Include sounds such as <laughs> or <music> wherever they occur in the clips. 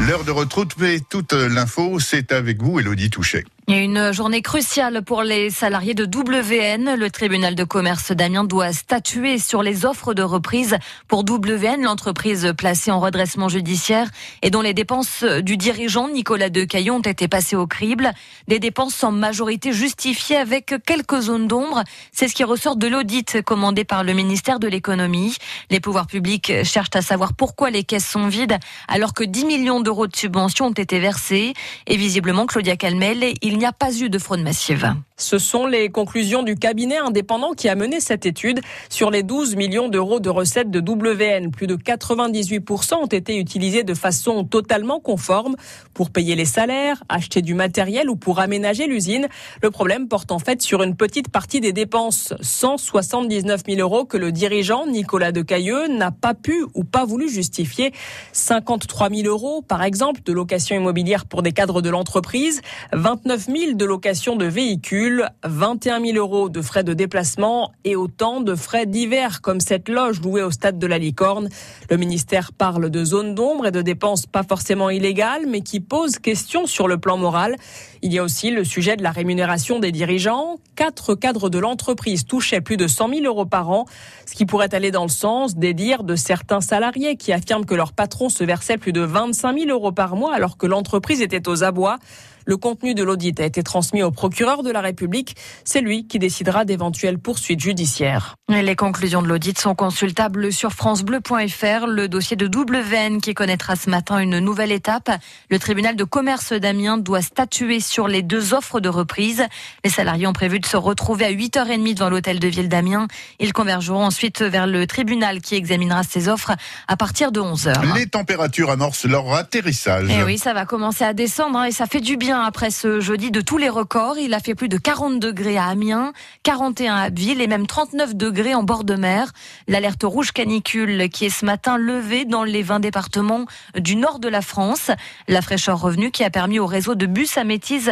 L'heure de retrouver toute l'info, c'est avec vous, Elodie Touchet. Une journée cruciale pour les salariés de WN. Le tribunal de commerce d'Amiens doit statuer sur les offres de reprise pour WN, l'entreprise placée en redressement judiciaire et dont les dépenses du dirigeant Nicolas Decaillon ont été passées au crible. Des dépenses en majorité justifiées avec quelques zones d'ombre. C'est ce qui ressort de l'audit commandé par le ministère de l'économie. Les pouvoirs publics cherchent à savoir pourquoi les caisses sont vides alors que 10 millions d'euros de subventions ont été versés. Et visiblement, Claudia Calmel, n'y a pas eu de fraude massive. Ce sont les conclusions du cabinet indépendant qui a mené cette étude sur les 12 millions d'euros de recettes de WN. Plus de 98% ont été utilisés de façon totalement conforme pour payer les salaires, acheter du matériel ou pour aménager l'usine. Le problème porte en fait sur une petite partie des dépenses, 179 000 euros que le dirigeant Nicolas Decailleux n'a pas pu ou pas voulu justifier. 53 000 euros, par exemple, de location immobilière pour des cadres de l'entreprise, 29 000 de location de véhicules, 21 000 euros de frais de déplacement et autant de frais divers comme cette loge louée au stade de la Licorne. Le ministère parle de zones d'ombre et de dépenses pas forcément illégales mais qui posent question sur le plan moral. Il y a aussi le sujet de la rémunération des dirigeants. Quatre cadres de l'entreprise touchaient plus de 100 000 euros par an, ce qui pourrait aller dans le sens des dires de certains salariés qui affirment que leur patron se versait plus de 25 000 euros par mois alors que l'entreprise était aux abois. Le contenu de l'audit a été transmis au procureur de la République. C'est lui qui décidera d'éventuelles poursuites judiciaires. Les conclusions de l'audit sont consultables sur francebleu.fr. Le dossier de WN qui connaîtra ce matin une nouvelle étape. Le tribunal de commerce d'Amiens doit statuer sur les deux offres de reprise. Les salariés ont prévu de se retrouver à 8h30 devant l'hôtel de ville d'Amiens. Ils convergeront ensuite vers le tribunal qui examinera ces offres à partir de 11h. Les températures amorcent leur atterrissage. Et oui, ça va commencer à descendre hein, et ça fait du bien après ce jeudi de tous les records. Il a fait plus de 40 degrés à Amiens, 41 à Abbeville et même 39 degrés en bord de mer. L'alerte rouge canicule qui est ce matin levée dans les 20 départements du nord de la France. La fraîcheur revenue qui a permis au réseau de bus à Métis,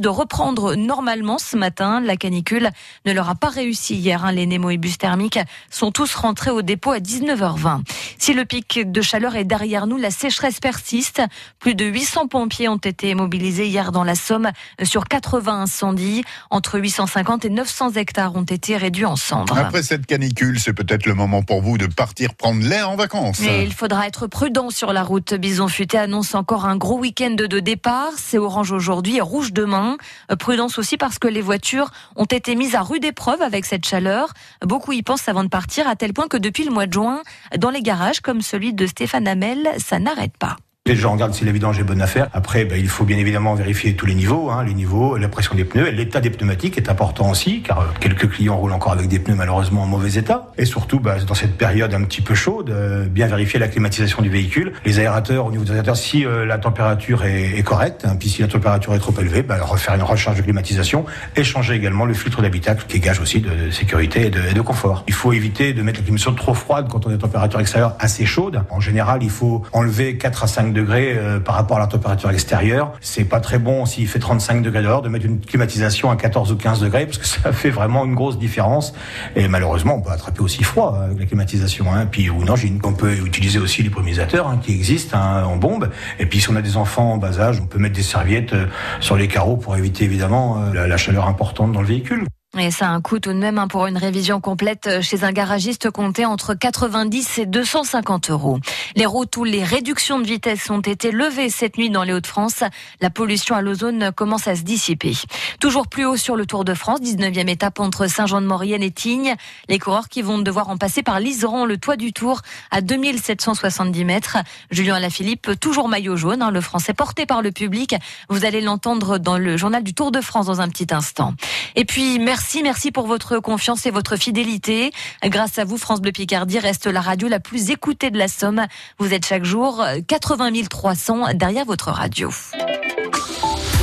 de reprendre normalement ce matin. La canicule ne leur a pas réussi hier. Hein. Les Nemo et bus thermiques sont tous rentrés au dépôt à 19h20. Si le pic de chaleur est derrière nous, la sécheresse persiste. Plus de 800 pompiers ont été mobilisés hier dans la Somme sur 80 incendies. Entre 850 et 900 hectares ont été réduits en cendres. Après cette canicule, c'est peut-être le moment pour vous de partir prendre l'air en vacances. Mais il faudra être prudent sur la route. Bison Futé annonce encore un gros week-end de départ. C'est orange aujourd'hui et rouge demain. Prudence aussi parce que les voitures ont été mises à rude épreuve avec cette chaleur. Beaucoup y pensent avant de partir, à tel point que depuis le mois de juin, dans les garages comme celui de Stéphane Hamel, ça n'arrête pas. Les gens regardent si la vidange est bonne affaire. Après, ben, il faut bien évidemment vérifier tous les niveaux, hein, les niveaux, la pression des pneus, l'état des pneumatiques est important aussi, car euh, quelques clients roulent encore avec des pneus malheureusement en mauvais état. Et surtout, ben, dans cette période un petit peu chaude, euh, bien vérifier la climatisation du véhicule, les aérateurs, au niveau des aérateurs, si euh, la température est, correcte, hein, puis si la température est trop élevée, ben, refaire une recharge de climatisation et changer également le filtre d'habitacle qui gage aussi de, sécurité et de, et de, confort. Il faut éviter de mettre la climatisation trop froide quand on a des températures extérieures assez chaudes. En général, il faut enlever 4 à 5 degrés euh, par rapport à la température extérieure. C'est pas très bon s'il fait 35 degrés dehors de mettre une climatisation à 14 ou 15 degrés parce que ça <laughs> fait vraiment une grosse différence. Et malheureusement, on peut attraper aussi froid avec la climatisation. Hein. Puis ou non, on peut utiliser aussi les brumisateurs hein, qui existent hein, en bombe. Et puis si on a des enfants en bas âge, on peut mettre des serviettes euh, sur les carreaux pour éviter évidemment euh, la chaleur importante dans le véhicule. Et ça a un coût tout de même hein, pour une révision complète euh, chez un garagiste compté entre 90 et 250 euros. Les routes où les réductions de vitesse ont été levées cette nuit dans les Hauts-de-France, la pollution à l'ozone commence à se dissiper. Toujours plus haut sur le Tour de France, 19e étape entre Saint-Jean-de-Maurienne et Tignes. Les coureurs qui vont devoir en passer par l'Iseran, le toit du Tour, à 2770 mètres. Julien Alaphilippe, toujours maillot jaune, hein, le français porté par le public. Vous allez l'entendre dans le journal du Tour de France dans un petit instant. Et puis, merci Merci, merci pour votre confiance et votre fidélité. Grâce à vous, France Bleu Picardie reste la radio la plus écoutée de la Somme. Vous êtes chaque jour 80 300 derrière votre radio.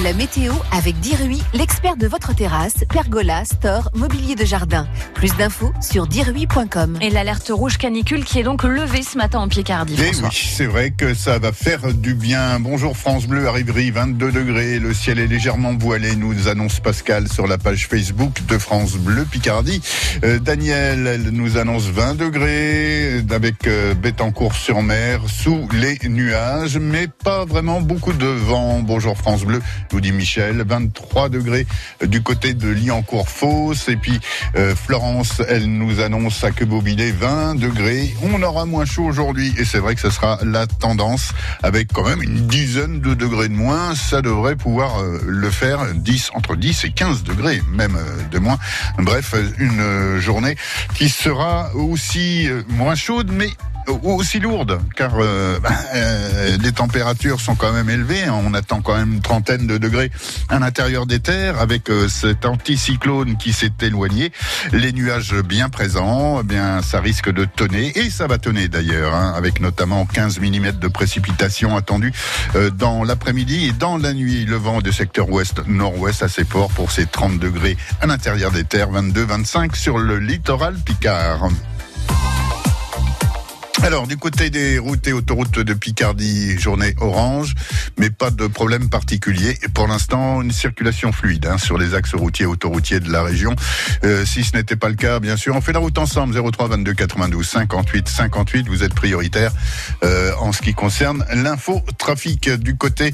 La météo avec Dirui, l'expert de votre terrasse, pergola, store, mobilier de jardin. Plus d'infos sur dirui.com. Et l'alerte rouge canicule qui est donc levée ce matin en Picardie. Et oui, c'est vrai que ça va faire du bien. Bonjour France Bleu, arriverie 22 degrés. Le ciel est légèrement voilé, nous annonce Pascal sur la page Facebook de France Bleu Picardie. Euh, Daniel, elle nous annonce 20 degrés avec euh, Bettencourt-sur-Mer sous les nuages, mais pas vraiment beaucoup de vent. Bonjour France Bleu, nous dit Michel. 23 degrés du côté de Liancourt-Fosse. Et puis euh, Florence, elle nous annonce à Quebobilé 20 degrés. On aura moins chaud aujourd'hui et c'est vrai que ce sera la tendance avec quand même une dizaine de degrés de moins. Ça devrait pouvoir euh, le faire 10, entre 10 et 15 degrés, même euh, de moins. Bref, une euh, journée qui sera aussi euh, moins chaude, mais aussi lourde, car euh, euh, les températures sont quand même élevées. hein. On attend quand même une trentaine de degrés à l'intérieur des terres, avec euh, cet anticyclone qui s'est éloigné, les nuages bien présents. eh Bien, ça risque de tonner et ça va tonner d'ailleurs, hein, avec notamment 15 mm de précipitations attendues euh, dans l'après-midi et dans la nuit. Le vent du secteur ouest-nord-ouest assez fort pour ces 30 degrés à l'intérieur des terres, 22-25 sur le littoral Picard. Alors, du côté des routes et autoroutes de Picardie, journée orange, mais pas de problème particulier. Et pour l'instant, une circulation fluide hein, sur les axes routiers et autoroutiers de la région. Euh, si ce n'était pas le cas, bien sûr, on fait la route ensemble. 03 22 92 58 58. Vous êtes prioritaire euh, en ce qui concerne l'info trafic du côté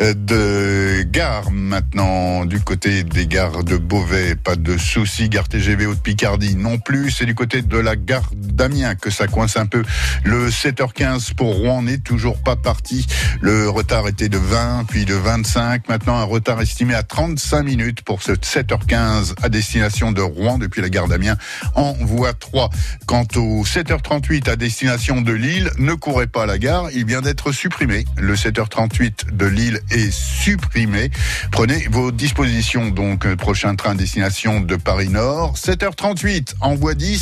euh, de gare maintenant, du côté des gares de Beauvais. Pas de soucis. Gare TGV Haute Picardie non plus. C'est du côté de la gare d'Amiens que ça coince un peu. Le 7h15 pour Rouen n'est toujours pas parti. Le retard était de 20, puis de 25. Maintenant, un retard estimé à 35 minutes pour ce 7h15 à destination de Rouen depuis la gare d'Amiens en voie 3. Quant au 7h38 à destination de Lille, ne courez pas à la gare, il vient d'être supprimé. Le 7h38 de Lille est supprimé. Prenez vos dispositions. Donc, euh, prochain train destination de Paris Nord. 7h38 en voie 10